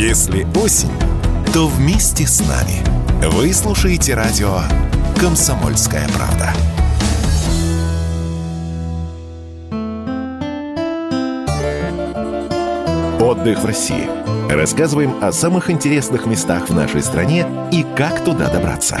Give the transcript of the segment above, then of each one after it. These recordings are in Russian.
Если осень, то вместе с нами. Вы слушаете радио «Комсомольская правда». Отдых в России. Рассказываем о самых интересных местах в нашей стране и как туда добраться.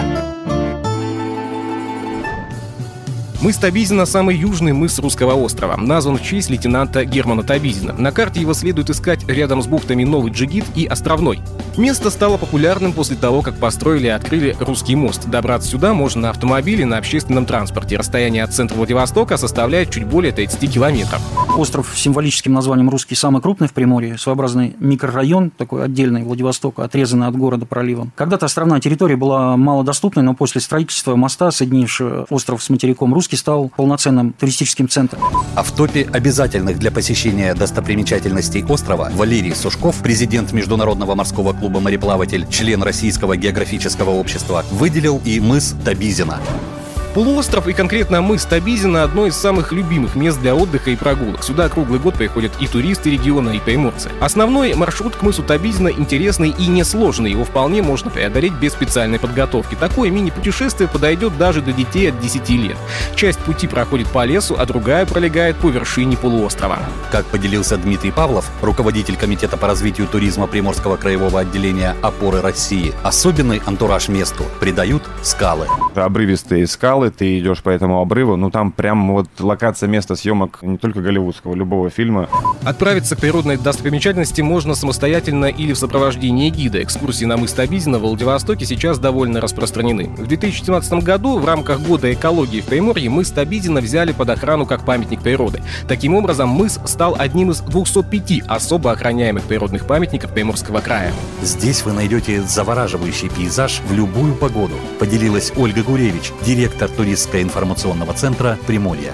Мыс Табизина – самый южный мыс русского острова. Назван в честь лейтенанта Германа Табизина. На карте его следует искать рядом с бухтами Новый Джигит и Островной. Место стало популярным после того, как построили и открыли русский мост. Добраться сюда можно на автомобиле на общественном транспорте. Расстояние от центра Владивостока составляет чуть более 30 километров. Остров с символическим названием «Русский» самый крупный в Приморье, своеобразный микрорайон, такой отдельный Владивостока, отрезанный от города проливом. Когда-то островная территория была малодоступной, но после строительства моста, соединившего остров с материком Русский, стал полноценным туристическим центром. А в топе обязательных для посещения достопримечательностей острова Валерий Сушков, президент Международного морского клуба «Мореплаватель», член Российского географического общества, выделил и мыс Табизина. Полуостров и конкретно мыс Табизина – одно из самых любимых мест для отдыха и прогулок. Сюда круглый год приходят и туристы региона, и приморцы. Основной маршрут к мысу Табизина интересный и несложный. Его вполне можно преодолеть без специальной подготовки. Такое мини-путешествие подойдет даже для детей от 10 лет. Часть пути проходит по лесу, а другая пролегает по вершине полуострова. Как поделился Дмитрий Павлов, руководитель Комитета по развитию туризма Приморского краевого отделения «Опоры России», особенный антураж месту придают скалы. Обрывистые скалы скалы, ты идешь по этому обрыву, ну там прям вот локация места съемок не только голливудского, любого фильма. Отправиться к природной достопримечательности можно самостоятельно или в сопровождении гида. Экскурсии на мыс Табизина в Владивостоке сейчас довольно распространены. В 2017 году в рамках года экологии в Приморье мыс Табизина взяли под охрану как памятник природы. Таким образом, мыс стал одним из 205 особо охраняемых природных памятников Приморского края. Здесь вы найдете завораживающий пейзаж в любую погоду, поделилась Ольга Гуревич, директор туристско-информационного центра «Приморье».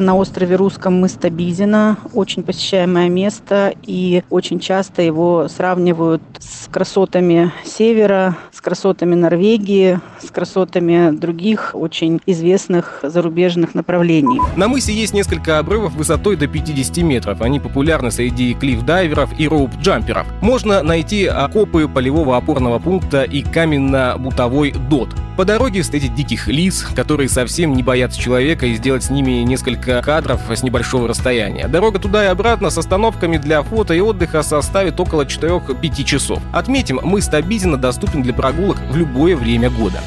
На острове Русском мыс Табизина очень посещаемое место, и очень часто его сравнивают с красотами севера, с красотами Норвегии, с красотами других очень известных зарубежных направлений. На мысе есть несколько обрывов высотой до 50 метров. Они популярны среди клифф-дайверов и роуп-джамперов. Можно найти окопы полевого опорного пункта и каменно-бутовой дот. По дороге встретить диких лис, которые совсем не боятся человека, и сделать с ними несколько кадров с небольшого расстояния. Дорога туда и обратно с остановками для фото и отдыха составит около 4-5 часов. Отметим, мыс Табизина доступен для прогулок в любое время года.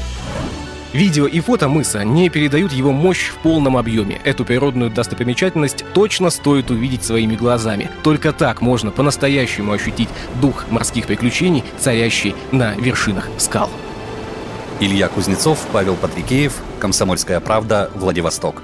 Видео и фото мыса не передают его мощь в полном объеме. Эту природную достопримечательность точно стоит увидеть своими глазами. Только так можно по-настоящему ощутить дух морских приключений, царящий на вершинах скал. Илья Кузнецов, Павел Патрикеев, «Комсомольская правда», Владивосток.